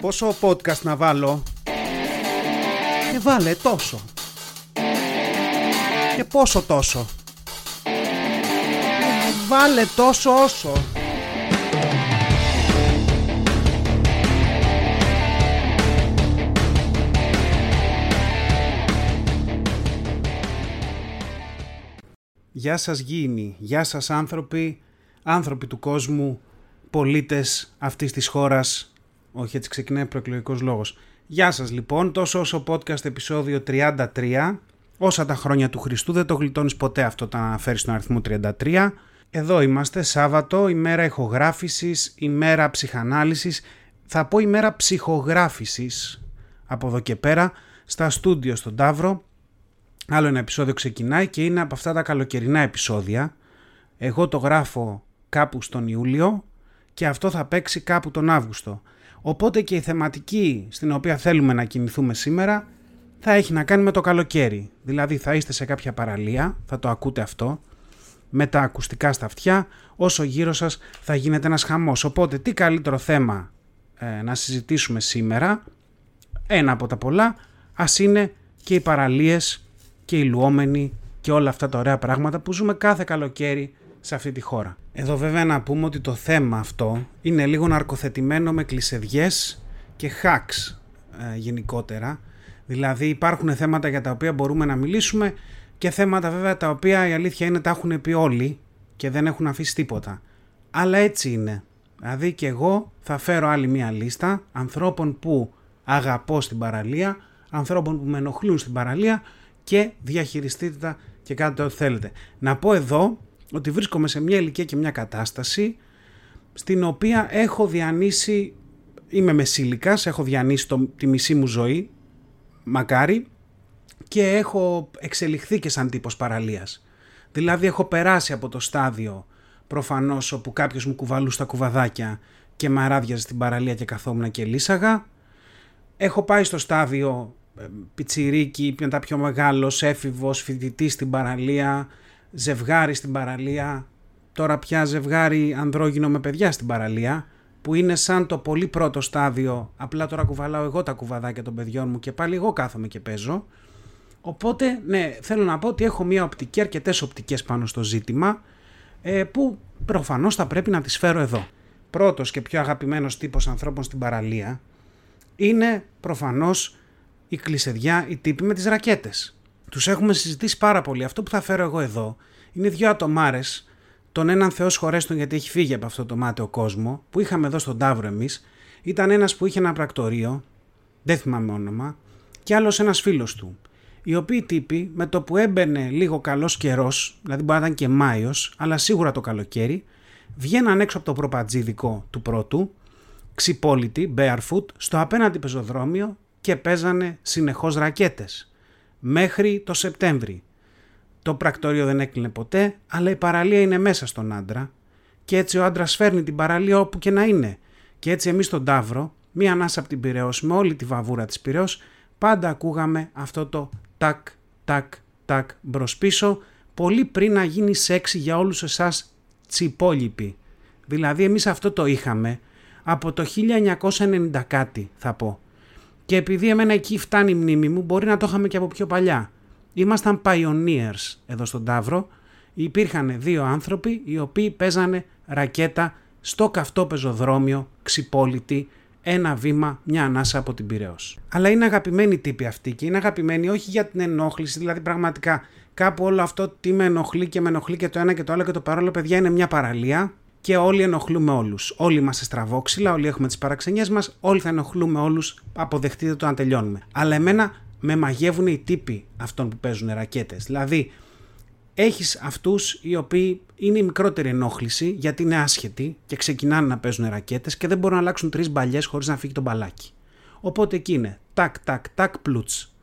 Πόσο podcast να βάλω; Και βάλε τόσο. Και πόσο τόσο. Βάλε τόσο όσο. Γεια σας γήινοι, γεια σας άνθρωποι, άνθρωποι του κόσμου, πολίτες αυτής της χώρας. Όχι έτσι ξεκινάει προεκλογικός λόγος. Γεια σας λοιπόν, τόσο όσο podcast επεισόδιο 33, όσα τα χρόνια του Χριστού δεν το γλιτώνεις ποτέ αυτό το αναφέρεις στον αριθμό 33. Εδώ είμαστε, Σάββατο, ημέρα ηχογράφησης, ημέρα ψυχανάλυσης, θα πω ημέρα ψυχογράφησης από εδώ και πέρα, στα στούντιο στον Ταύρο, Άλλο ένα επεισόδιο ξεκινάει και είναι από αυτά τα καλοκαιρινά επεισόδια. Εγώ το γράφω κάπου στον Ιούλιο και αυτό θα παίξει κάπου τον Αύγουστο. Οπότε και η θεματική στην οποία θέλουμε να κινηθούμε σήμερα θα έχει να κάνει με το καλοκαίρι. Δηλαδή θα είστε σε κάποια παραλία, θα το ακούτε αυτό, με τα ακουστικά στα αυτιά, όσο γύρω σας θα γίνεται ένας χαμός. Οπότε τι καλύτερο θέμα ε, να συζητήσουμε σήμερα, ένα από τα πολλά, ας είναι και οι παραλίες και οι λουόμενοι και όλα αυτά τα ωραία πράγματα που ζούμε κάθε καλοκαίρι σε αυτή τη χώρα. Εδώ βέβαια να πούμε ότι το θέμα αυτό είναι λίγο ναρκοθετημένο με κλεισεδιές και hacks ε, γενικότερα. Δηλαδή υπάρχουν θέματα για τα οποία μπορούμε να μιλήσουμε και θέματα βέβαια τα οποία η αλήθεια είναι τα έχουν πει όλοι και δεν έχουν αφήσει τίποτα. Αλλά έτσι είναι. Δηλαδή και εγώ θα φέρω άλλη μία λίστα ανθρώπων που αγαπώ στην παραλία, ανθρώπων που με ενοχλούν στην παραλία και διαχειριστείτε τα και κάντε ό,τι θέλετε. Να πω εδώ ότι βρίσκομαι σε μια ηλικία και μια κατάσταση στην οποία έχω διανύσει, είμαι μεσήλικας, έχω διανύσει το, τη μισή μου ζωή, μακάρι, και έχω εξελιχθεί και σαν τύπος παραλίας. Δηλαδή έχω περάσει από το στάδιο προφανώς όπου κάποιος μου κουβαλούσε τα κουβαδάκια και με αράδιαζε στην παραλία και καθόμουν και λύσαγα. Έχω πάει στο στάδιο ε, πιτσιρίκι, μετά πιο μεγάλος, έφηβος, φοιτητής στην παραλία, ζευγάρι στην παραλία, τώρα πια ζευγάρι ανδρόγυνο με παιδιά στην παραλία, που είναι σαν το πολύ πρώτο στάδιο, απλά τώρα κουβαλάω εγώ τα κουβαδάκια των παιδιών μου και πάλι εγώ κάθομαι και παίζω. Οπότε, ναι, θέλω να πω ότι έχω μια οπτική, αρκετές οπτικές πάνω στο ζήτημα, ε, που προφανώς θα πρέπει να τις φέρω εδώ. Πρώτος και πιο αγαπημένος τύπος ανθρώπων στην παραλία είναι προφανώς η κλεισεδιά, οι τύποι με τις ρακέτες. Τους έχουμε συζητήσει πάρα πολύ. Αυτό που θα φέρω εγώ εδώ είναι δύο ατομάρες, τον έναν Θεός χωρέστον γιατί έχει φύγει από αυτό το μάταιο κόσμος, που είχαμε εδώ στον Ταύρο εμείς. Ήταν ένας που είχε ένα πρακτορείο, δεν θυμάμαι όνομα, και άλλος ένας φίλος του. Οι οποίοι τύποι με το που έμπαινε λίγο καλός καιρός, δηλαδή μπορεί να ήταν και Μάιος, αλλά σίγουρα το καλοκαίρι, βγαίναν έξω από το προπατζίδικο του πρώτου, ξυπόλυτοι, barefoot, στο απέναντι πεζοδρόμιο και παίζανε συνεχώς ρακέτες. Μέχρι το Σεπτέμβρη. Το πρακτορείο δεν έκλεινε ποτέ, αλλά η παραλία είναι μέσα στον άντρα και έτσι ο άντρας φέρνει την παραλία όπου και να είναι. Και έτσι εμείς στον Ταύρο, μία ανάσα από την Πυραιός με όλη τη βαβούρα της Πυραιός, πάντα ακούγαμε αυτό το τάκ, τάκ, τάκ μπρος πίσω, πολύ πριν να γίνει σεξι για όλους εσάς τσιπόλοιποι. Δηλαδή εμείς αυτό το είχαμε από το 1990 κάτι θα πω. Και επειδή εμένα εκεί φτάνει η μνήμη μου, μπορεί να το είχαμε και από πιο παλιά. Ήμασταν pioneers εδώ στον Ταύρο. Υπήρχαν δύο άνθρωποι οι οποίοι παίζανε ρακέτα στο καυτό πεζοδρόμιο, ξυπόλυτη, ένα βήμα, μια ανάσα από την Πυραιός. Αλλά είναι αγαπημένοι τύποι αυτοί και είναι αγαπημένοι όχι για την ενόχληση, δηλαδή πραγματικά κάπου όλο αυτό τι με ενοχλεί και με ενοχλεί και το ένα και το άλλο και το παρόλο παιδιά είναι μια παραλία και όλοι ενοχλούμε όλους. Όλοι είμαστε στραβόξυλα, όλοι έχουμε τις παραξενιές μας, όλοι θα ενοχλούμε όλους. Αποδεχτείτε το να τελειώνουμε. Αλλά εμένα με μαγεύουν οι τύποι αυτών που παίζουν ρακέτες. Δηλαδή, έχεις αυτούς οι οποίοι είναι η μικρότερη ενόχληση γιατί είναι άσχετοι και ξεκινάνε να παίζουν ρακέτες και δεν μπορούν να αλλάξουν τρεις μπαλιές χωρίς να φύγει το μπαλάκι. Οπότε εκεί είναι τάκ, τάκ, τάκ, πλούτς.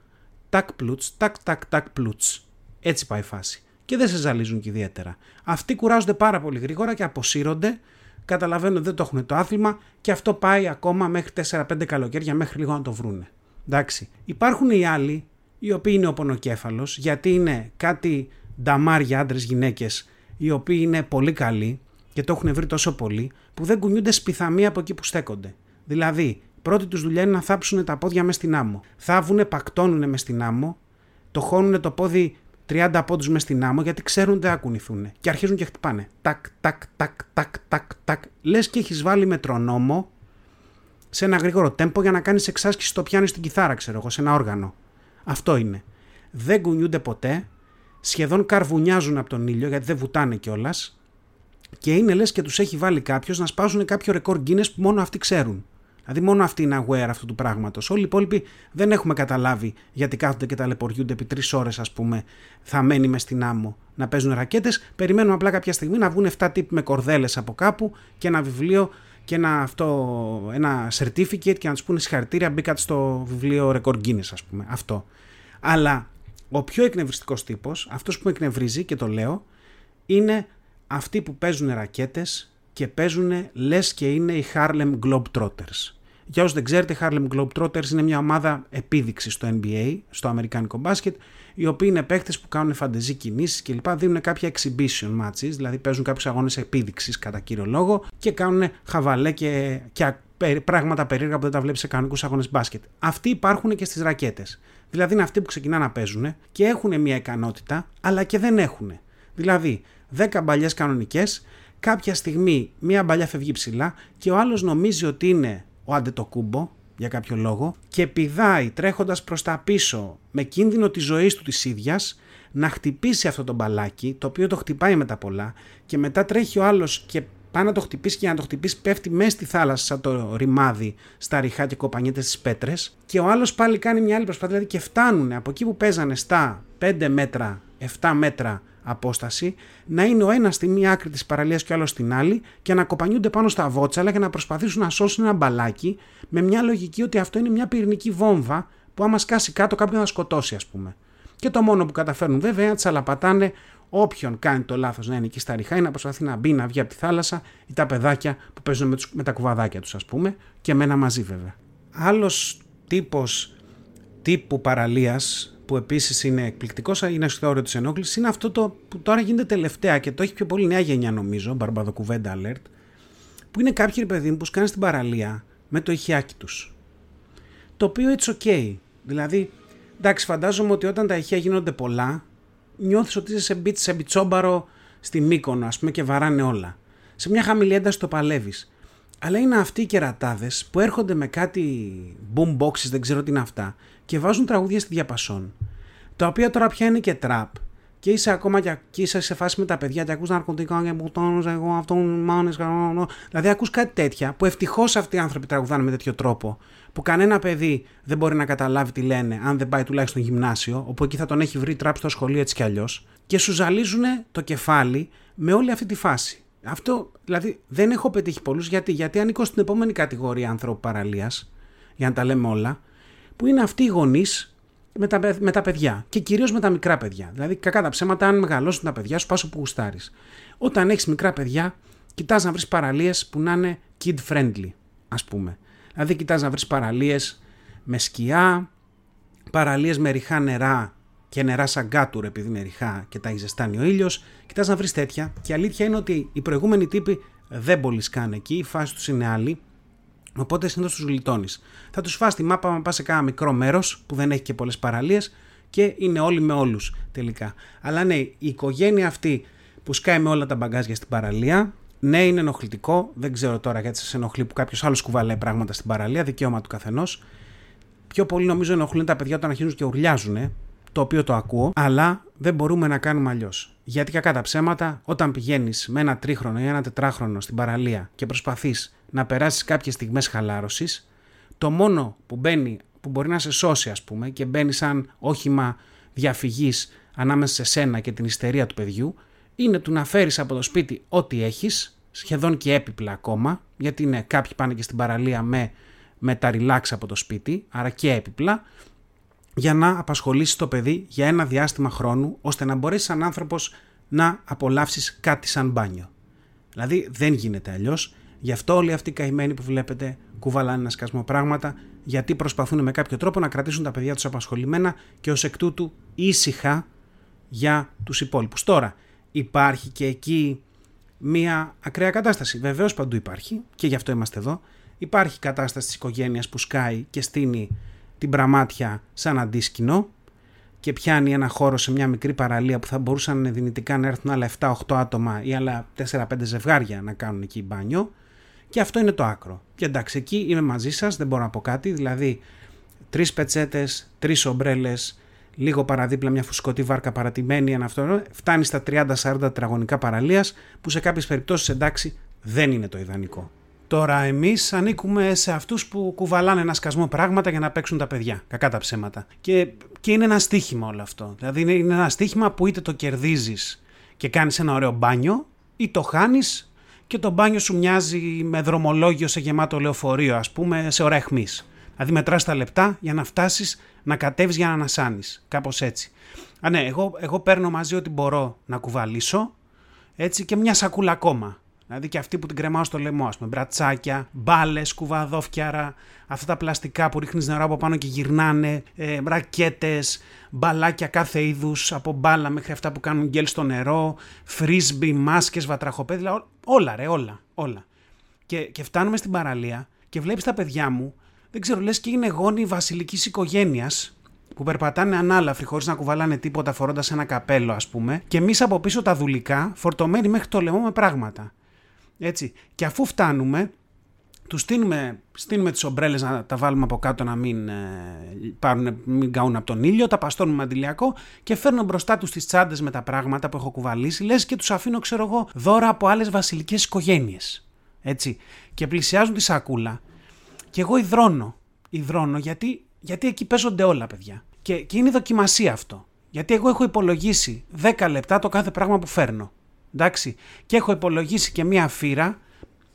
Τάκ, πλούτς, τάκ, τάκ, τάκ, πλούτς. Έτσι πάει η φάση και δεν σε ζαλίζουν και ιδιαίτερα. Αυτοί κουράζονται πάρα πολύ γρήγορα και αποσύρονται, καταλαβαίνουν ότι δεν το έχουν το άθλημα και αυτό πάει ακόμα μέχρι 4-5 καλοκαίρια, μέχρι λίγο να το βρούνε. Εντάξει. Υπάρχουν οι άλλοι, οι οποίοι είναι ο πονοκέφαλος, γιατί είναι κάτι νταμάρια άντρες γυναίκες, οι οποίοι είναι πολύ καλοί και το έχουν βρει τόσο πολύ, που δεν κουνιούνται σπιθαμία από εκεί που στέκονται. Δηλαδή, Πρώτη τους δουλειά είναι να θάψουν τα πόδια μες στην άμμο. Θάβουνε, πακτώνουν μες στην άμμο, το χώνουν το πόδι 30 πόντους μες στην άμμο γιατί ξέρουν ότι δεν θα κουνηθούν. Και αρχίζουν και χτυπάνε. Τάκ, τάκ, τάκ, τάκ, τάκ, τάκ. Λες και έχεις βάλει μετρονόμο σε ένα γρήγορο τέμπο για να κάνεις εξάσκηση στο πιάνο στην κιθάρα, ξέρω εγώ, σε ένα όργανο. Αυτό είναι. Δεν κουνιούνται ποτέ, σχεδόν καρβουνιάζουν από τον ήλιο γιατί δεν βουτάνε κιόλας. Και είναι λες και τους έχει βάλει κάποιος να σπάσουν κάποιο ρεκόρ Guinness που μόνο αυτοί ξέρουν. Δηλαδή, μόνο αυτοί είναι aware αυτού του πράγματος. Όλοι οι υπόλοιποι δεν έχουμε καταλάβει γιατί κάθονται και ταλαιπωριούνται επί τρεις ώρες, ας πούμε, θα μένει μες στην άμμο να παίζουν ρακέτες. Περιμένουμε απλά κάποια στιγμή να βγουν 7 τύποι με κορδέλες από κάπου και ένα βιβλίο και ένα, αυτό, ένα certificate και να τους πούνε συγχαρητήρια μπήκατε στο βιβλίο Record Guinness, ας πούμε. Αυτό. Αλλά ο πιο εκνευριστικός τύπος, αυτός που με εκνευρίζει και το λέω, είναι αυτοί που παίζουν ρακέτες και παίζουν λες και είναι οι Harlem Globetrotters. Για όσους δεν ξέρετε, Harlem Globetrotters είναι μια ομάδα επίδειξης στο NBA, στο αμερικάνικο μπάσκετ, οι οποίοι είναι παίχτες που κάνουν φαντεζή κινήσεις κλπ. Δίνουν κάποια exhibition matches, δηλαδή παίζουν κάποιους αγώνες επίδειξης κατά κύριο λόγο και κάνουν χαβαλέ και, και πράγματα περίεργα που δεν τα βλέπεις σε κανονικούς αγώνες μπάσκετ. Αυτοί υπάρχουν και στις ρακέτες. Δηλαδή είναι αυτοί που ξεκινάνε να παίζουν και έχουν μια ικανότητα, αλλά και δεν έχουν. Δηλαδή, 10 μπαλιές κανονικές, κάποια στιγμή μία μπαλιά φεύγει ψηλά και ο άλλος νομίζει ότι είναι ο Αντετοκούμπο για κάποιο λόγο και πηδάει τρέχοντας προς τα πίσω με κίνδυνο της ζωής του της ίδιας να χτυπήσει αυτό το μπαλάκι το οποίο το χτυπάει με τα πολλά και μετά τρέχει ο άλλος και πάει να το χτυπήσει και να το χτυπήσει πέφτει μέσα στη θάλασσα σαν το ρημάδι στα ριχά και κοπανιέται στις πέτρες. Και ο άλλος πάλι κάνει μια άλλη προσπάθεια δηλαδή και φτάνουν από εκεί που παίζανε στα 5 μέτρα, 7 μέτρα απόσταση, να είναι ο ένας στη μία άκρη της παραλίας και ο άλλος στην άλλη και να κοπανιούνται πάνω στα βότσαλα και να προσπαθήσουν να σώσουν ένα μπαλάκι με μια λογική ότι αυτό είναι μια πυρηνική βόμβα που άμα σκάσει κάτω κάποιον θα σκοτώσει, ας πούμε. Και το μόνο που καταφέρνουν βέβαια είναι να τσαλαπατάνε όποιον κάνει το λάθος να είναι εκεί στα ριχά ή να προσπαθεί να μπει, να βγει από τη θάλασσα ή τα παιδάκια που παίζουν με, τους, με τα κουβαδάκια τους, ας πούμε, και μένα μαζί βέβαια. Άλλος τύπος τύπου παραλίας που επίσης είναι εκπληκτικός, είναι στο όριο της ενόχλησης, είναι αυτό το που τώρα γίνεται τελευταία και το έχει πιο πολύ νέα γενιά νομίζω, μπαρμπαδοκουβέντα alert, που είναι κάποιοι παιδί που σκάνε στην παραλία με το ηχιάκι τους. Το οποίο it's ok. Δηλαδή, εντάξει, φαντάζομαι ότι όταν τα ηχεία γίνονται πολλά, νιώθεις ότι είσαι σε, μπιτ, σε μπιτσόμπαρο στη Μύκονο, ας πούμε, και βαράνε όλα. Σε μια χαμηλή ένταση το παλεύεις. Αλλά είναι αυτοί οι κερατάδες που έρχονται με κάτι boomboxes, δεν ξέρω τι είναι αυτά, και βάζουν τραγούδια στη διαπασόν. Τα οποία τώρα πια είναι και τραπ. Και είσαι ακόμα και, είσαι σε φάση με τα παιδιά και ακούς ναρκωτικά και μπουτώνους, εγώ αυτόν, μάνες, Δηλαδή ακούς κάτι τέτοια που ευτυχώς αυτοί οι άνθρωποι τραγουδάνε με τέτοιο τρόπο που κανένα παιδί δεν μπορεί να καταλάβει τι λένε αν δεν πάει τουλάχιστον γυμνάσιο, όπου εκεί θα τον έχει βρει τραπ στο σχολείο έτσι κι αλλιώς, και σου ζαλίζουν το κεφάλι με όλη αυτή τη φάση. Αυτό δηλαδή δεν έχω πετύχει πολλούς γιατί, γιατί ανήκω στην επόμενη κατηγορία ανθρώπου παραλίας, για να τα λέμε όλα, που είναι αυτοί οι γονείς με τα, με τα παιδιά και κυρίως με τα μικρά παιδιά. Δηλαδή, κακά τα ψέματα, αν μεγαλώσουν τα παιδιά σου, πάσο που γουστάρεις. Όταν έχεις μικρά παιδιά, κοιτάς να βρεις παραλίες που να είναι kid friendly, ας πούμε. Δηλαδή, κοιτάς να βρεις παραλίες με σκιά, παραλίες με ριχά νερά και νερά σαν κάτουρ επειδή είναι ριχά και τα έχει ζεστάνει ο ήλιος. Κοιτάς να βρεις τέτοια. Και η αλήθεια είναι ότι οι προηγούμενοι τύποι δεν πολύ σκάνε εκεί, η φάση τους είναι άλλη. Οπότε συνήθως τους γλιτώνεις. Θα τους φας τη μάπα να πας σε κάνα μικρό μέρος που δεν έχει και πολλές παραλίες και είναι όλοι με όλους τελικά. Αλλά ναι, η οικογένεια αυτή που σκάει με όλα τα μπαγκάζια στην παραλία, ναι, είναι ενοχλητικό. Δεν ξέρω τώρα γιατί σας ενοχλεί που κάποιος άλλος κουβαλάει πράγματα στην παραλία, δικαίωμα του καθενός. Πιο πολύ νομίζω ενοχλούν τα παιδιά όταν αρχίζουν και ουρλιάζουν, το οποίο το ακούω, αλλά δεν μπορούμε να κάνουμε αλλιώς. Γιατί κακά τα ψέματα, όταν πηγαίνεις με ένα τρίχρονο ή ένα τετράχρονο στην παραλία και προσπαθείς να περάσεις κάποιες στιγμές χαλάρωσης, το μόνο που μπαίνει, που μπορεί να σε σώσει, ας πούμε, και μπαίνει σαν όχημα διαφυγής ανάμεσα σε σένα και την ιστερία του παιδιού, είναι του να φέρεις από το σπίτι ό,τι έχεις, σχεδόν και έπιπλα ακόμα, γιατί είναι κάποιοι πάνε και στην παραλία με, με τα relax από το σπίτι, άρα και έπιπλα, για να απασχολήσεις το παιδί για ένα διάστημα χρόνου, ώστε να μπορέσει σαν άνθρωπος να απολαύσεις κάτι σαν μπάνιο. Δηλαδή δεν γίνεται αλλιώς. Γι' αυτό όλοι αυτοί οι καημένοι που βλέπετε κουβαλάνε ένα σκασμό πράγματα, γιατί προσπαθούν με κάποιο τρόπο να κρατήσουν τα παιδιά τους απασχολημένα και ως εκ τούτου ήσυχα για τους υπόλοιπους. Τώρα, υπάρχει και εκεί μία ακραία κατάσταση. Βεβαίως παντού υπάρχει και γι' αυτό είμαστε εδώ. Υπάρχει κατάσταση της οικογένειας που σκάει και στείνει την πραμάτια σαν αντίσκηνο και πιάνει ένα χώρο σε μια μικρή παραλία που θα μπορούσαν δυνητικά να έρθουν άλλα 7-8 άτομα ή άλλα 4-5 ζευγάρια να κάνουν εκεί μπάνιο. Και αυτό είναι το άκρο. Και εντάξει, εκεί είμαι μαζί σας, δεν μπορώ να πω κάτι. Δηλαδή, τρεις πετσέτες, τρεις ομπρέλες, λίγο παραδίπλα μια φουσκωτή βάρκα παρατημένη, ένα αυτό, φτάνει στα 30-40 τετραγωνικά παραλίας, που σε κάποιες περιπτώσεις εντάξει δεν είναι το ιδανικό. Τώρα εμείς ανήκουμε σε αυτούς που κουβαλάνε ένα σκασμό πράγματα για να παίξουν τα παιδιά. Κακά τα ψέματα. Και, και είναι ένα στίχημα όλο αυτό. Δηλαδή είναι, είναι ένα στίχημα που είτε το κερδίζεις και κάνεις ένα ωραίο μπάνιο, ή το χάνεις και το μπάνιο σου μοιάζει με δρομολόγιο σε γεμάτο λεωφορείο, ας πούμε, σε ώρα αιχμής. Δηλαδή μετράς τα λεπτά για να φτάσεις να κατέβεις για να ανασάνεις. Κάπως έτσι. Α, ναι, εγώ, εγώ παίρνω μαζί ό,τι μπορώ να κουβαλήσω έτσι και μια σακούλα ακόμα. Δηλαδή και αυτή που την κρεμάω στο λαιμό, ας πούμε. Μπρατσάκια, μπάλες, κουβαδόφιαρα, αυτά τα πλαστικά που ρίχνεις νερό από πάνω και γυρνάνε, ε, ρακέτες, μπαλάκια κάθε είδους, από μπάλα μέχρι αυτά που κάνουν γκέλ στο νερό, φρίσμπι, μάσκες, βατραχοπέδια, όλα ρε, όλα. όλα. Και, και φτάνουμε στην παραλία και βλέπεις τα παιδιά μου, δεν ξέρω, λες και είναι γόνοι βασιλικής οικογένειας που περπατάνε ανάλαφροι χωρίς να κουβαλάνε τίποτα φορώντας ένα καπέλο, ας πούμε, και εμείς από πίσω τα δουλικά φορτωμένοι μέχρι το λαιμό με πράγματα. Έτσι. Και αφού φτάνουμε, τους στείλουμε, στείλουμε τις ομπρέλες να τα βάλουμε από κάτω να μην, ε, πάρουν, μην καούν από τον ήλιο, τα παστώνουμε με αντιλιακό και φέρνω μπροστά τους τις τσάντες με τα πράγματα που έχω κουβαλήσει, λες και τους αφήνω ξέρω εγώ δώρα από άλλες βασιλικές οικογένειες. Έτσι. Και πλησιάζουν τη σακούλα και εγώ υδρώνω. Υδρώνω γιατί, γιατί εκεί παίζονται όλα παιδιά. Και, και είναι δοκιμασία αυτό. Γιατί εγώ έχω υπολογίσει 10 λεπτά το κάθε πράγμα που φέρνω. Εντάξει. Και έχω υπολογίσει και μία φύρα,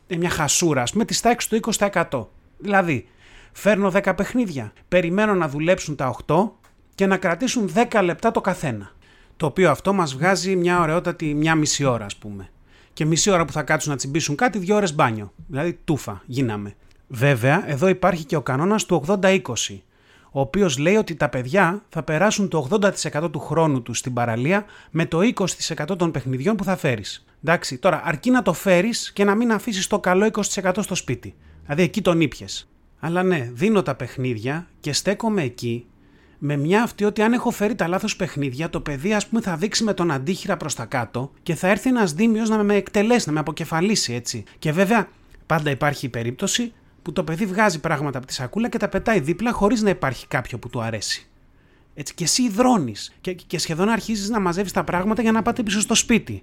ε, μια χασούρα, με τη στάξη του 20%. Δηλαδή, φέρνω 10 παιχνίδια, περιμένω να δουλέψουν τα 8 και να κρατήσουν 10 λεπτά το καθένα. Το οποίο αυτό μας βγάζει μια ωραιότατη μια μισή ώρα, ας πούμε. Και μισή ώρα που θα κάτσουν να τσιμπήσουν κάτι, δύο ώρες μπάνιο. Δηλαδή, τούφα, γίναμε. Βέβαια, εδώ υπάρχει και ο κανόνας του 80-20 ο οποίος λέει ότι τα παιδιά θα περάσουν το 80% του χρόνου τους στην παραλία με το 20% των παιχνιδιών που θα φέρεις. Εντάξει, τώρα αρκεί να το φέρεις και να μην αφήσεις το καλό 20% στο σπίτι. Δηλαδή εκεί τον ήπιες. Αλλά ναι, δίνω τα παιχνίδια και στέκομαι εκεί με μια αυτή ότι αν έχω φέρει τα λάθος παιχνίδια, το παιδί ας πούμε θα δείξει με τον αντίχειρα προς τα κάτω και θα έρθει ένας δίμιος να με εκτελέσει, να με αποκεφαλίσει έτσι. Και βέβαια πάντα υπάρχει η περίπτωση που το παιδί βγάζει πράγματα από τη σακούλα και τα πετάει δίπλα χωρίς να υπάρχει κάποιο που του αρέσει. Έτσι, και εσύ υδρώνεις και, και σχεδόν αρχίζεις να μαζεύεις τα πράγματα για να πάτε πίσω στο σπίτι.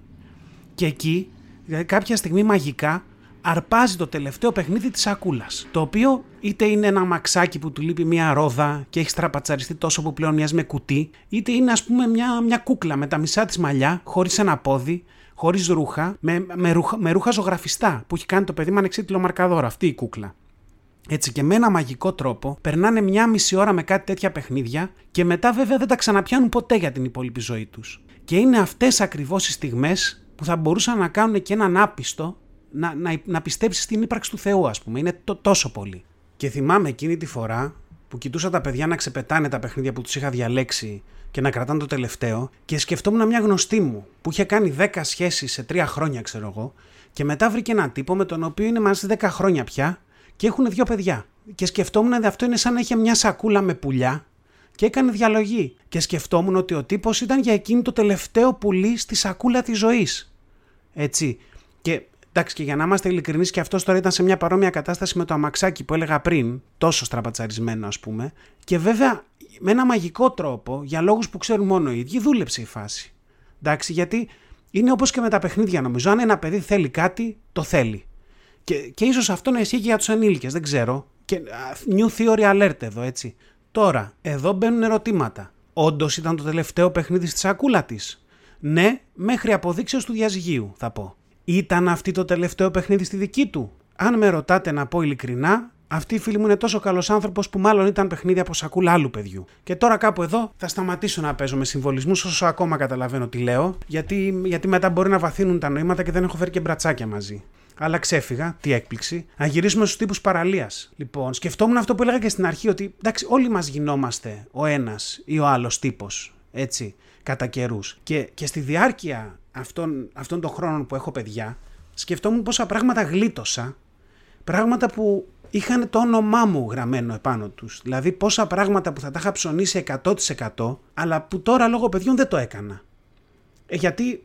Και εκεί, δηλαδή κάποια στιγμή μαγικά, αρπάζει το τελευταίο παιχνίδι της σακούλας. Το οποίο είτε είναι ένα μαξάκι που του λείπει μια ρόδα και έχει στραπατσαριστεί τόσο που πλέον μοιάζει με κουτί, είτε είναι ας πούμε μια, μια κούκλα με τα μισά της μαλλιά, χωρίς ένα πόδι, χωρίς ρούχα, με, με, ρούχα, με ρούχα ζωγραφιστά που έχει κάνει το παιδί με ανεξίτηλο μαρκαδόρο, αυτή η κούκλα. Έτσι και με ένα μαγικό τρόπο περνάνε μια μισή ώρα με κάτι τέτοια παιχνίδια και μετά βέβαια δεν τα ξαναπιάνουν ποτέ για την υπόλοιπη ζωή τους. Και είναι αυτές ακριβώς οι στιγμές που θα μπορούσαν να κάνουν και έναν άπιστο να, να, να πιστέψει στην ύπαρξη του Θεού ας πούμε. Είναι το, τόσο πολύ. Και θυμάμαι εκείνη τη φορά που κοιτούσα τα παιδιά να ξεπετάνε τα παιχνίδια που τους είχα διαλέξει και να κρατάνε το τελευταίο και σκεφτόμουν μια γνωστή μου που είχε κάνει 10 σχέσεις σε 3 χρόνια ξέρω εγώ και μετά βρήκε έναν τύπο με τον οποίο είναι μαζί 10 χρόνια πια και έχουν δύο παιδιά. Και σκεφτόμουν ότι αυτό είναι σαν να είχε μια σακούλα με πουλιά και έκανε διαλογή. Και σκεφτόμουν ότι ο τύπος ήταν για εκείνη το τελευταίο πουλί στη σακούλα της ζωής. Έτσι. Και εντάξει, και για να είμαστε ειλικρινείς, και αυτός τώρα ήταν σε μια παρόμοια κατάσταση με το αμαξάκι που έλεγα πριν, τόσο στραπατσαρισμένο ας πούμε. Και βέβαια με ένα μαγικό τρόπο, για λόγους που ξέρουν μόνο οι ίδιοι, δούλεψε η φάση. Εντάξει, γιατί είναι όπως και με τα παιχνίδια νομίζω. Αν ένα παιδί θέλει κάτι, το θέλει. Και, και ίσως αυτό να ισχύει και για τους ενήλικες, δεν ξέρω. Και, new theory alert εδώ, έτσι. Τώρα, εδώ μπαίνουν ερωτήματα. Όντως ήταν το τελευταίο παιχνίδι στη σακούλα της. Ναι, μέχρι αποδείξεως του διαζυγίου, θα πω. Ήταν αυτή το τελευταίο παιχνίδι στη δική του. Αν με ρωτάτε να πω ειλικρινά, αυτή η φίλη μου είναι τόσο καλός άνθρωπος που μάλλον ήταν παιχνίδι από σακούλα άλλου παιδιού. Και τώρα κάπου εδώ θα σταματήσω να παίζω με συμβολισμούς όσο ακόμα καταλαβαίνω τι λέω, γιατί, γιατί μετά μπορεί να βαθύνουν τα νοήματα και δεν έχω φέρει και μπρατσάκια μαζί αλλά ξέφυγα, τι έκπληξη, να γυρίσουμε στους τύπους παραλίας. Λοιπόν, σκεφτόμουν αυτό που έλεγα και στην αρχή, ότι εντάξει, όλοι μας γινόμαστε ο ένας ή ο άλλος τύπος, έτσι, κατά καιρούς. Και, και στη διάρκεια αυτών, αυτών των χρόνων που έχω παιδιά, σκεφτόμουν πόσα πράγματα γλίτωσα, πράγματα που είχαν το όνομά μου γραμμένο επάνω τους. Δηλαδή πόσα πράγματα που θα τα είχα ψωνίσει 100% αλλά που τώρα λόγω παιδιών δεν το έκανα. Ε, γιατί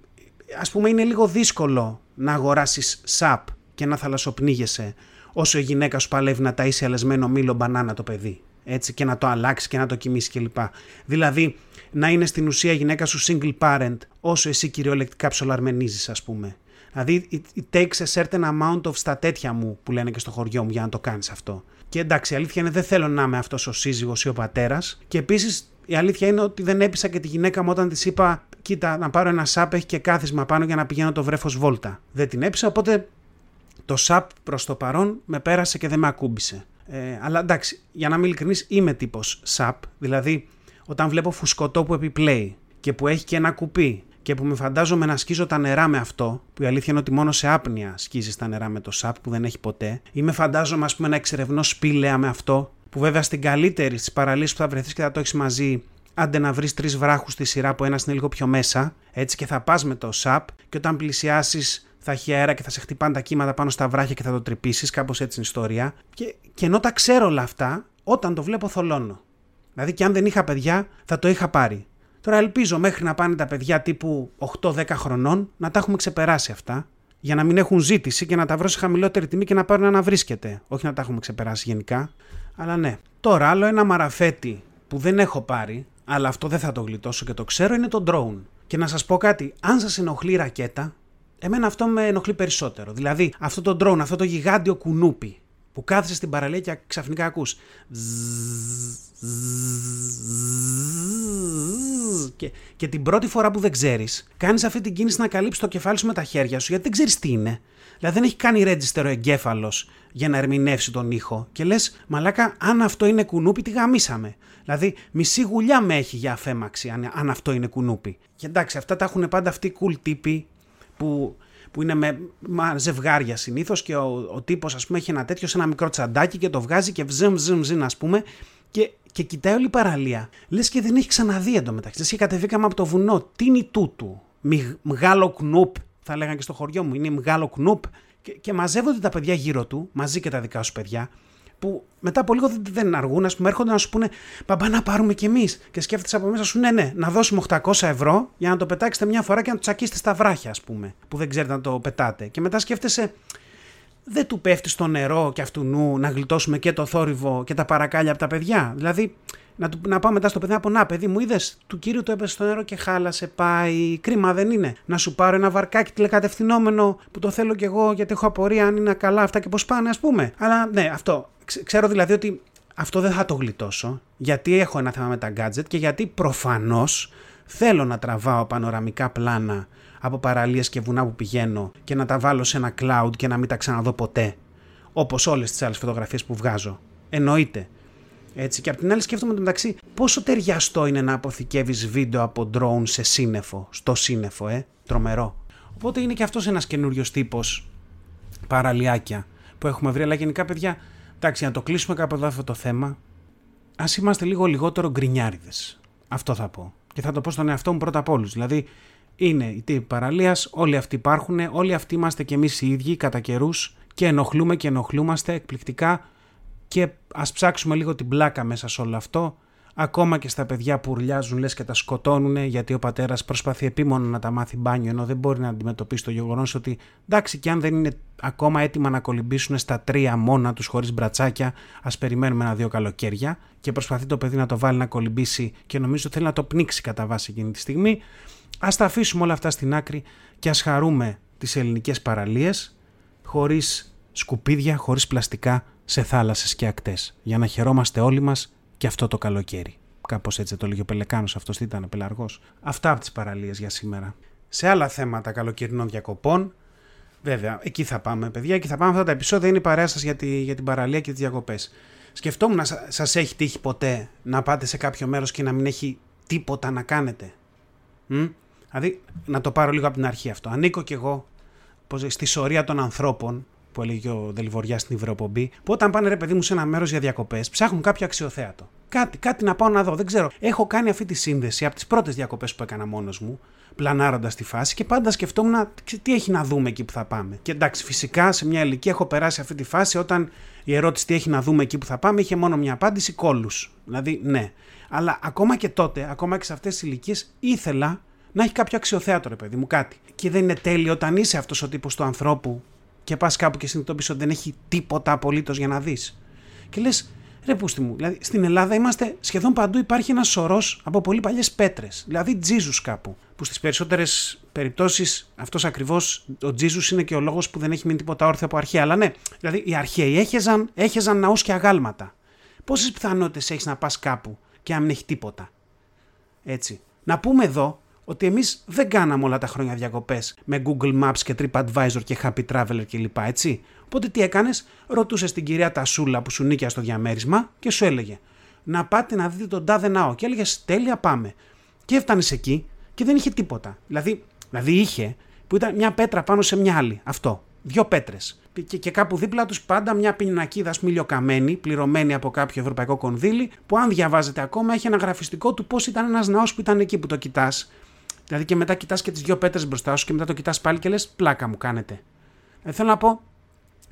ας πούμε είναι λίγο δύσκολο να αγοράσεις σαπ και να θαλασσοπνίγεσαι όσο η γυναίκα σου παλεύει να ταΐσει αλεσμένο μήλο μπανάνα το παιδί. Έτσι, και να το αλλάξεις και να το κοιμήσεις κλπ. Δηλαδή, να είναι στην ουσία η γυναίκα σου single parent, όσο εσύ κυριολεκτικά ψολαρμενίζεις, ας πούμε. Δηλαδή, it, takes a certain amount of στα τέτοια μου που λένε και στο χωριό μου για να το κάνεις αυτό. Και εντάξει, η αλήθεια είναι δεν θέλω να είμαι αυτός ο σύζυγος ή ο πατέρας. Και επίσης η αλήθεια είναι ότι δεν έπεισα και τη γυναίκα μου όταν της είπα: Κοίτα, να πάρω ένα σαπ, έχει και κάθισμα πάνω για να πηγαίνω το βρέφος βόλτα. Δεν την έπεισα, οπότε το σαπ προς το παρόν με πέρασε και δεν με ακούμπησε. Ε, αλλά εντάξει, για να είμαι ειλικρινής, είμαι τύπος σαπ. Δηλαδή, όταν βλέπω φουσκωτό που επιπλέει και που έχει και ένα κουπί και που με φαντάζομαι να σκίζω τα νερά με αυτό, που η αλήθεια είναι ότι μόνο σε άπνοια σκίζεις τα νερά με το σαπ που δεν έχει ποτέ, ή με φαντάζομαι, ας πούμε, να εξερευνώ σπήλαια με αυτό, που βέβαια στην καλύτερη στις παραλίες που θα βρεθείς και θα το έχεις μαζί, άντε να βρεις τρεις βράχους στη σειρά που ένας είναι λίγο πιο μέσα, έτσι και θα πας με το σαπ, και όταν πλησιάσεις θα έχει αέρα και θα σε χτυπάνε τα κύματα πάνω στα βράχια και θα το τρυπήσεις, κάπως έτσι είναι η ιστορία. Και, και ενώ τα ξέρω όλα αυτά, όταν το βλέπω θολώνω. Δηλαδή και αν δεν είχα παιδιά, θα το είχα πάρει. Τώρα ελπίζω μέχρι να πάνε τα παιδιά τύπου 8-10 χρονών να τα έχουμε ξεπεράσει αυτά, για να μην έχουν ζήτηση και να τα βρω σε χαμηλότερη τιμή και να πάρουν να βρίσκεται. Όχι να τα έχουμε ξεπεράσει γενικά. Αλλά ναι. Τώρα άλλο ένα μαραφέτη που δεν έχω πάρει, αλλά αυτό δεν θα το γλιτώσω και το ξέρω, είναι το drone. Και να σας πω κάτι, αν σας ενοχλεί η ρακέτα, εμένα αυτό με ενοχλεί περισσότερο. Δηλαδή αυτό το drone, αυτό το γιγάντιο κουνούπι που κάθεσαι στην παραλία και ξαφνικά ακούς και, και την πρώτη φορά που δεν ξέρεις κάνεις αυτή την κίνηση να καλύψεις το κεφάλι σου με τα χέρια σου γιατί δεν ξέρεις τι είναι. Δηλαδή δεν έχει κάνει ρέτζιστερο εγκέφαλος για να ερμηνεύσει τον ήχο. Και λες, μαλάκα, αν αυτό είναι κουνούπι, τι γαμίσαμε. Δηλαδή, μισή γουλιά με έχει για αφέμαξη, αν, αν αυτό είναι κουνούπι. Και εντάξει, αυτά τα έχουν πάντα αυτοί οι cool τύποι που που είναι με ζευγάρια συνήθως και ο, ο τύπος, ας πούμε, έχει ένα τέτοιο σε ένα μικρό τσαντάκι και το βγάζει και βζεμ, βζεμ, βζεμ, ας πούμε, και, και κοιτάει όλη η παραλία. Λες και δεν έχει ξαναδεί εντωμεταξύ. Λες και κατεβήκαμε από το βουνό. Τι είναι τούτου; Μιγάλο κνούπ, θα λέγανε και στο χωριό μου. Είναι μεγάλο κνούπ. Και, και μαζεύονται τα παιδιά γύρω του, μαζί και τα δικά σου παιδιά, που μετά από λίγο δεν αργούν, ας πούμε, έρχονται να σου πούνε Μπαμπά, να πάρουμε κι εμείς. Και σκέφτεσαι από μέσα σου, ναι, ναι, να δώσουμε 800 ευρώ για να το πετάξετε μια φορά και να το τσακίσετε στα βράχια, ας πούμε, που δεν ξέρετε να το πετάτε. Και μετά σκέφτεσαι, δεν του πέφτει στο νερό και αυτού νου να γλιτώσουμε και το θόρυβο και τα παρακάλια από τα παιδιά. Δηλαδή, να, του, να πάω μετά στο παιδί να πω: Να, παιδί μου, είδες, του κύριου το έπεσε στο νερό και χάλασε. Πάει. Κρίμα δεν είναι. Να σου πάρω ένα βαρκάκι τηλεκατευθυνόμενο που το θέλω κι εγώ γιατί έχω απορία αν είναι καλά αυτά και πώς πάνε, ας πούμε. Αλλά ναι, αυτό. Ξέρω δηλαδή ότι αυτό δεν θα το γλιτώσω. Γιατί έχω ένα θέμα με τα gadget και γιατί προφανώς θέλω να τραβάω πανοραμικά πλάνα από παραλίες και βουνά που πηγαίνω και να τα βάλω σε ένα cloud και να μην τα ξαναδώ ποτέ. Όπως όλες τις άλλες φωτογραφίες που βγάζω. Εννοείται. Έτσι. Και απ' την άλλη σκέφτομαι μεταξύ πόσο ταιριαστό είναι να αποθηκεύεις βίντεο από drone σε σύννεφο, στο σύννεφο, ε, τρομερό. Οπότε είναι και αυτός ένας καινούριος τύπος παραλιάκια που έχουμε βρει, αλλά γενικά παιδιά, εντάξει, να το κλείσουμε κάπου εδώ αυτό το θέμα, ας είμαστε λίγο λιγότερο γκρινιάριδες. Αυτό θα πω. Και θα το πω στον εαυτό μου πρώτα απ' όλους. Δηλαδή, είναι οι τύποι παραλίας, όλοι αυτοί υπάρχουν, όλοι αυτοί είμαστε κι εμείς οι ίδιοι κατά καιρούς και ενοχλούμε και ενοχλούμαστε εκπληκτικά και ας ψάξουμε λίγο την πλάκα μέσα σε όλο αυτό, ακόμα και στα παιδιά που ουρλιάζουν λες και τα σκοτώνουν γιατί ο πατέρας προσπαθεί επίμονο να τα μάθει μπάνιο ενώ δεν μπορεί να αντιμετωπίσει το γεγονός ότι εντάξει και αν δεν είναι ακόμα έτοιμα να κολυμπήσουν στα τρία μόνα τους χωρίς μπρατσάκια ας περιμένουμε ένα-δύο καλοκαίρια και προσπαθεί το παιδί να το βάλει να κολυμπήσει και νομίζω θέλει να το πνίξει κατά βάση εκείνη τη στιγμή ας τα αφήσουμε όλα αυτά στην άκρη και ας χαρούμε τις ελληνικές παραλίες χωρίς σκουπίδια, χωρίς πλαστικά σε θάλασσες και ακτές, για να χαιρόμαστε όλοι μας και αυτό το καλοκαίρι. Κάπως έτσι το λέγει ο Πελεκάνος, αυτός τι ήταν, πελαργός. Αυτά από τις παραλίες για σήμερα. Σε άλλα θέματα καλοκαιρινών διακοπών, βέβαια, εκεί θα πάμε, παιδιά, εκεί θα πάμε αυτά τα επεισόδια. Είναι η παρέα σας για, τη, για την παραλία και τις διακοπές. Σκεφτόμουν να σας έχει τύχει ποτέ να πάτε σε κάποιο μέρος και να μην έχει τίποτα να κάνετε; Μ; Δηλαδή, να το πάρω λίγο από την αρχή αυτό. Ανήκω κι εγώ στη σωρία των ανθρώπων που έλεγε ο Δελβοριά στην Ευρωπομπή, που όταν πάνε ρε παιδί μου σε ένα μέρος για διακοπές, ψάχνουν κάποιο αξιοθέατο. Κάτι, κάτι να πάω να δω. Δεν ξέρω. Έχω κάνει αυτή τη σύνδεση από τις πρώτες διακοπές που έκανα μόνος μου, πλανάροντας τη φάση και πάντα σκεφτόμουν τι έχει να δούμε εκεί που θα πάμε. Και εντάξει, φυσικά σε μια ηλικία έχω περάσει αυτή τη φάση όταν η ερώτηση τι έχει να δούμε εκεί που θα πάμε είχε μόνο μια απάντηση κόλου. Δηλαδή, ναι. Αλλά ακόμα και τότε, ακόμα και σε αυτές τις ηλικίες, ήθελα να έχει κάποιο αξιοθέατο, ρε παιδί μου, κάτι. Και δεν είναι τέλειο όταν είσαι αυτός ο τύπος του ανθρώπου και πας κάπου και συνειδητοποιεί ότι δεν έχει τίποτα απολύτως για να δεις. Και λες, ρε πούστη μου, δηλαδή στην Ελλάδα είμαστε σχεδόν παντού υπάρχει ένας σωρός από πολύ παλιές πέτρες. Δηλαδή τζίζου κάπου. Που στις περισσότερες περιπτώσεις αυτός ακριβώς ο τζίζου είναι και ο λόγος που δεν έχει μείνει τίποτα όρθιο από αρχαία. Αλλά ναι, δηλαδή οι αρχαίοι έχεζαν, έχεζαν ναούς και αγάλματα. Πόσες πιθανότητες έχεις να πας κάπου και αν μην έχει τίποτα. Έτσι. Να πούμε εδώ ότι εμείς δεν κάναμε όλα τα χρόνια διακοπές με Google Maps και TripAdvisor και Happy Traveler κλπ. Έτσι. Οπότε τι έκανες, ρωτούσες την κυρία Τασούλα που σου νίκια στο διαμέρισμα και σου έλεγε να πάτε να δείτε τον τάδε ναό. Και έλεγες τέλεια πάμε. Και έφτανες εκεί και δεν είχε τίποτα. Δηλαδή, δηλαδή είχε που ήταν μια πέτρα πάνω σε μια άλλη. Αυτό. Δύο πέτρες. Και, και κάπου δίπλα τους πάντα μια πινακίδα μιλιοκαμένη, πληρωμένη από κάποιο ευρωπαϊκό κονδύλι, που αν διαβάζετε ακόμα έχει ένα γραφιστικό του πώς ήταν ένας ναός που ήταν εκεί που το κοιτάς. Δηλαδή και μετά κοιτάς και τις δύο πέτρες μπροστά σου και μετά το κοιτάς πάλι και λες πλάκα μου κάνετε. Ε, θέλω να πω,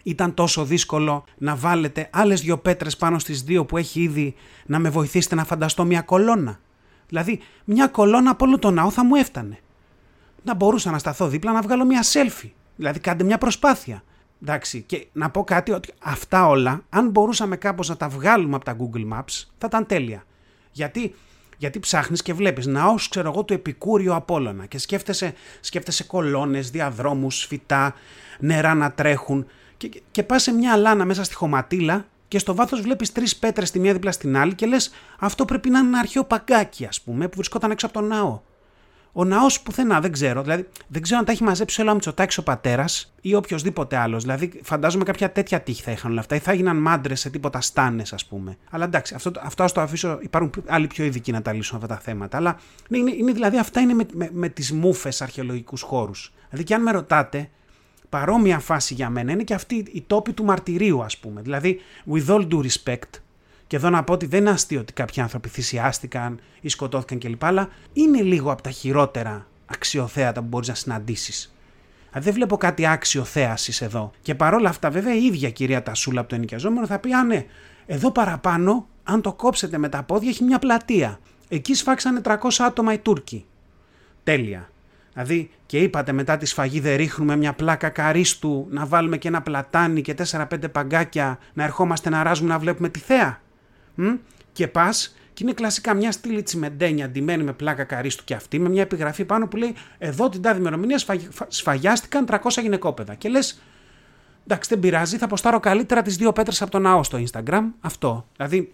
ήταν τόσο δύσκολο να βάλετε άλλες δύο πέτρες πάνω στις δύο που έχει ήδη να με βοηθήσετε να φανταστώ μια κολόνα. Δηλαδή μια κολόνα από όλο το ναό θα μου έφτανε. Να μπορούσα να σταθώ δίπλα να βγάλω μια selfie. Δηλαδή κάντε μια προσπάθεια. Εντάξει, και να πω κάτι ότι αυτά όλα, αν μπορούσαμε κάπως να τα βγάλουμε από τα Google Maps, θα ήταν τέλεια. Γιατί, γιατί ψάχνεις και βλέπεις ναός, ξέρω εγώ, του επικούριο Απόλλωνα και σκέφτεσαι, σκέφτεσαι κολόνες, διαδρόμους, φυτά, νερά να τρέχουν και, και πας σε μια λάνα μέσα στη χωματίλα και στο βάθος βλέπεις τρεις πέτρες τη μία δίπλα στην άλλη και λες, αυτό πρέπει να είναι ένα αρχαίο παγκάκι, ας πούμε, που βρισκόταν έξω από τον ναό. Ο ναός πουθενά, δεν ξέρω. Δηλαδή, δεν ξέρω αν τα έχει μαζέψει όλα ο Μητσοτάκης ο πατέρας ή οποιοδήποτε άλλος. Δηλαδή, φαντάζομαι κάποια τέτοια τύχη θα είχαν όλα αυτά ή θα έγιναν μάντρες σε τίποτα στάνες, ας πούμε. Αλλά εντάξει, αυτό, αυτό ας το αφήσω. Υπάρχουν άλλοι πιο ειδικοί να τα λύσουν αυτά τα θέματα. Αλλά ναι, είναι, είναι, δηλαδή, αυτά είναι με, με, με τις μούφες αρχαιολογικούς χώρους. Δηλαδή, και αν με ρωτάτε, παρόμοια φάση για μένα είναι και αυτή η τόπη του μαρτυρίου ας πούμε. Δηλαδή, with all due respect, και εδώ να πω ότι δεν είναι αστείο ότι κάποιοι άνθρωποι θυσιάστηκαν ή σκοτώθηκαν κλπ. Αλλά είναι λίγο από τα χειρότερα αξιοθέατα που μπορείς να συναντήσεις. Δηλαδή δεν βλέπω κάτι άξιο θέαση εδώ. Και παρόλα αυτά, βέβαια, η ίδια κυρία Τασούλα από το ενοικιαζόμενο θα πει: Α, ναι, εδώ παραπάνω, αν το κόψετε με τα πόδια, έχει μια πλατεία. Εκεί σφάξανε 300 άτομα οι Τούρκοι. Τέλεια. Δηλαδή και είπατε μετά τη σφαγή δεν ρίχνουμε μια πλάκα καρίστου να βάλουμε και ένα πλατάνι και 4-5 παγκάκια να ερχόμαστε να ράζουμε να βλέπουμε τη θέα. Μ; Και πας και είναι κλασικά μια στήλη τσιμεντένια αντιμένη με πλάκα καρίστου και αυτή με μια επιγραφή πάνω που λέει εδώ την τάδη ημερομηνία σφαγιάστηκαν 300 γυναικόπαιδα. Και λες, εντάξει δεν πειράζει θα αποστάρω καλύτερα τις δύο πέτρες από το ναό στο Instagram. Αυτό. Δηλαδή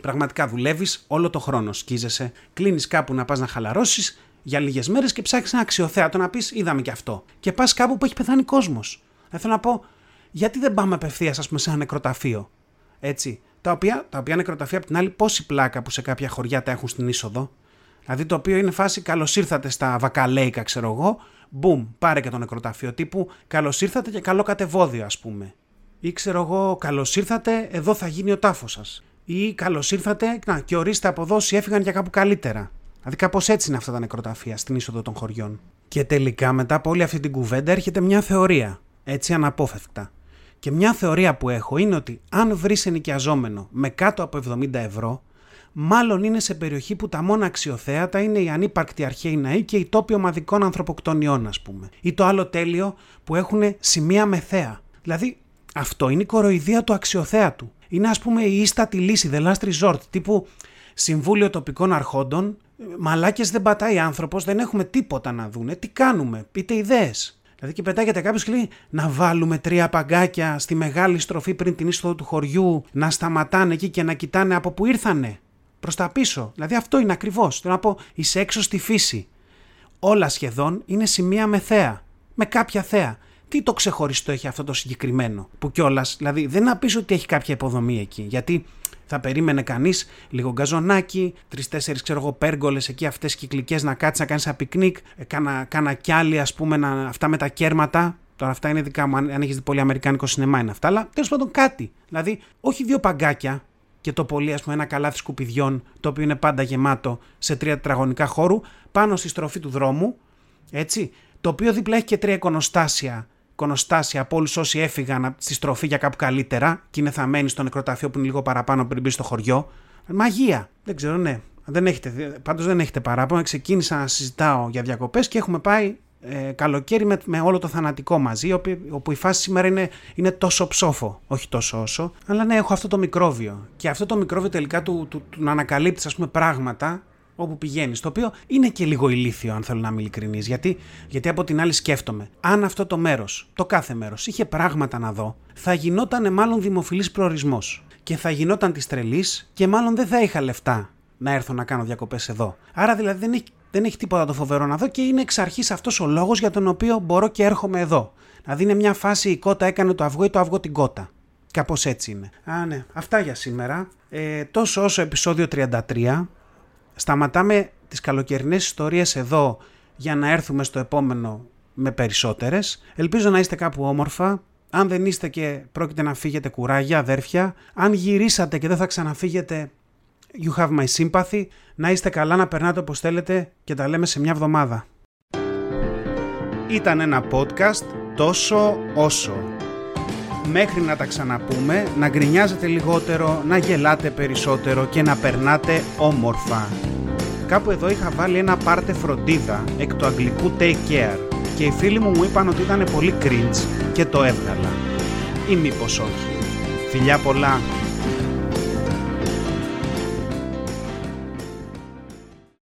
πραγματικά δουλεύεις όλο το χρόνο σκίζεσαι, κλείνεις κάπου να πας να χαλαρώσεις για λίγες μέρες και ψάχνεις ένα αξιοθέατο να πεις: Είδαμε και αυτό. Και πας κάπου που έχει πεθάνει κόσμος. Θα θέλω να πω, γιατί δεν πάμε απευθείας, ας πούμε, σε ένα νεκροταφείο. Έτσι. Τα οποία, τα οποία νεκροταφεία από την άλλη, πόση πλάκα που σε κάποια χωριά τα έχουν στην είσοδο. Δηλαδή το οποίο είναι φάση καλώς ήρθατε στα βακαλέικα, ξέρω εγώ. Μπούμ, πάρε και το νεκροταφείο τύπου καλώς ήρθατε και καλό κατεβόδιο, ας πούμε. Ή ξέρω εγώ, καλώς ήρθατε, εδώ θα γίνει ο τάφος σας. Ή καλώς ήρθατε, να, και ορίστε από εδώ, έφυγαν για κάπου καλύτερα. Δηλαδή κάπως έτσι είναι αυτά τα νεκροταφεία στην είσοδο των χωριών. Και τελικά μετά από όλη αυτή την κουβέντα έρχεται μια θεωρία. Έτσι αναπόφευκτα. Και μια θεωρία που έχω είναι ότι αν βρεις ενοικιαζόμενο με κάτω από 70 ευρώ, μάλλον είναι σε περιοχή που τα μόνα αξιοθέατα είναι οι ανύπαρκτοι αρχαίοι ναοί και οι τόποι ομαδικών ανθρωποκτονιών, ας πούμε. Ή το άλλο τέλειο που έχουν σημεία με θέα. Δηλαδή, αυτό είναι η κοροϊδία του αξιοθέατου. Είναι, ας πούμε, η ίστατη λύση, the last resort, τύπου Συμβούλιο Τοπικών Αρχόντων Μαλάκες δεν πατάει άνθρωπος, δεν έχουμε τίποτα να δούνε. Τι κάνουμε, πείτε ιδέες. Δηλαδή και πετάγεται κάποιος και λέει να βάλουμε τρία παγκάκια στη μεγάλη στροφή πριν την είσοδο του χωριού, να σταματάνε εκεί και να κοιτάνε από που ήρθανε. Προς τα πίσω. Δηλαδή αυτό είναι ακριβώς. Θέλω να πω, είσαι έξω στη φύση. Όλα σχεδόν είναι σημεία με θέα. Με κάποια θέα. Τι το ξεχωριστό έχει αυτό το συγκεκριμένο. Που κιόλας, δηλαδή δεν να πεις ότι έχει κάποια υποδομή εκεί. Γιατί θα περίμενε κανείς λίγο γκαζονάκι, τρει-τέσσερι ξέρω εγώ πέργολες εκεί αυτές κυκλικές να κάτσει να κάνει ένα πικνίκ, ε, κάνα, κάνα κιάλι ας πούμε να, αυτά με τα κέρματα. Τώρα αυτά είναι δικά μου, αν, αν έχεις δει πολύ αμερικάνικο σινεμά είναι αυτά, αλλά τέλος πάντων κάτι. Δηλαδή, όχι δύο παγκάκια, και το πολύ ας πούμε ένα καλάθι σκουπιδιών το οποίο είναι πάντα γεμάτο σε τρία τετραγωνικά χώρου πάνω στη στροφή του δρόμου έτσι το οποίο δίπλα έχει και τρία εικονοστάσια εικονοστάσια από όλους όσοι έφυγαν στη στροφή για κάπου καλύτερα και είναι θαμμένοι στο νεκροταφείο που είναι λίγο παραπάνω πριν μπει στο χωριό. Μαγεία. Δεν ξέρω, ναι. Δεν έχετε, πάντως δεν έχετε παράπονο. Ξεκίνησα να συζητάω για διακοπές και έχουμε πάει ε, καλοκαίρι με, με όλο το θανατικό μαζί, όπου, όπου η φάση σήμερα είναι, είναι τόσο ψόφο, όχι τόσο όσο. Αλλά ναι, έχω αυτό το μικρόβιο. Και αυτό το μικρόβιο τελικά του, του, του, να ανακαλύπτεις, ας πούμε, πράγματα όπου πηγαίνεις. Το οποίο είναι και λίγο ηλίθιο, αν θέλω να είμαι ειλικρινής. Γιατί, γιατί από την άλλη σκέφτομαι, αν αυτό το μέρος, το κάθε μέρος, είχε πράγματα να δω, θα γινόταν μάλλον δημοφιλής προορισμός. Και θα γινόταν της τρελής και μάλλον δεν θα είχα λεφτά να έρθω να κάνω διακοπές εδώ. Άρα δηλαδή δεν έχει, δεν έχει τίποτα το φοβερό να δω και είναι εξ αρχής αυτός ο λόγος για τον οποίο μπορώ και έρχομαι εδώ. Δηλαδή είναι μια φάση η κότα έκανε το αυγό ή το αυγό την κότα. Κάπως έτσι είναι. Α, ναι. Αυτά για σήμερα. Ε, τόσο όσο επεισόδιο 33. Σταματάμε τις καλοκαιρινές ιστορίες εδώ για να έρθουμε στο επόμενο με περισσότερες. Ελπίζω να είστε κάπου όμορφα. Αν δεν είστε και πρόκειται να φύγετε κουράγια, αδέρφια. Αν γυρίσατε και δεν θα ξαναφύγετε, you have my sympathy. Να είστε καλά, να περνάτε όπως θέλετε και τα λέμε σε μια εβδομάδα. Ήταν ένα podcast τόσο όσο. Μέχρι να τα ξαναπούμε, να γκρινιάζετε λιγότερο, να γελάτε περισσότερο και να περνάτε όμορφα. Κάπου εδώ είχα βάλει ένα πάρτε φροντίδα εκ του αγγλικού take care και οι φίλοι μου μου είπαν ότι ήταν πολύ cringe και το έβγαλα. Ή μήπως όχι. Φιλιά πολλά.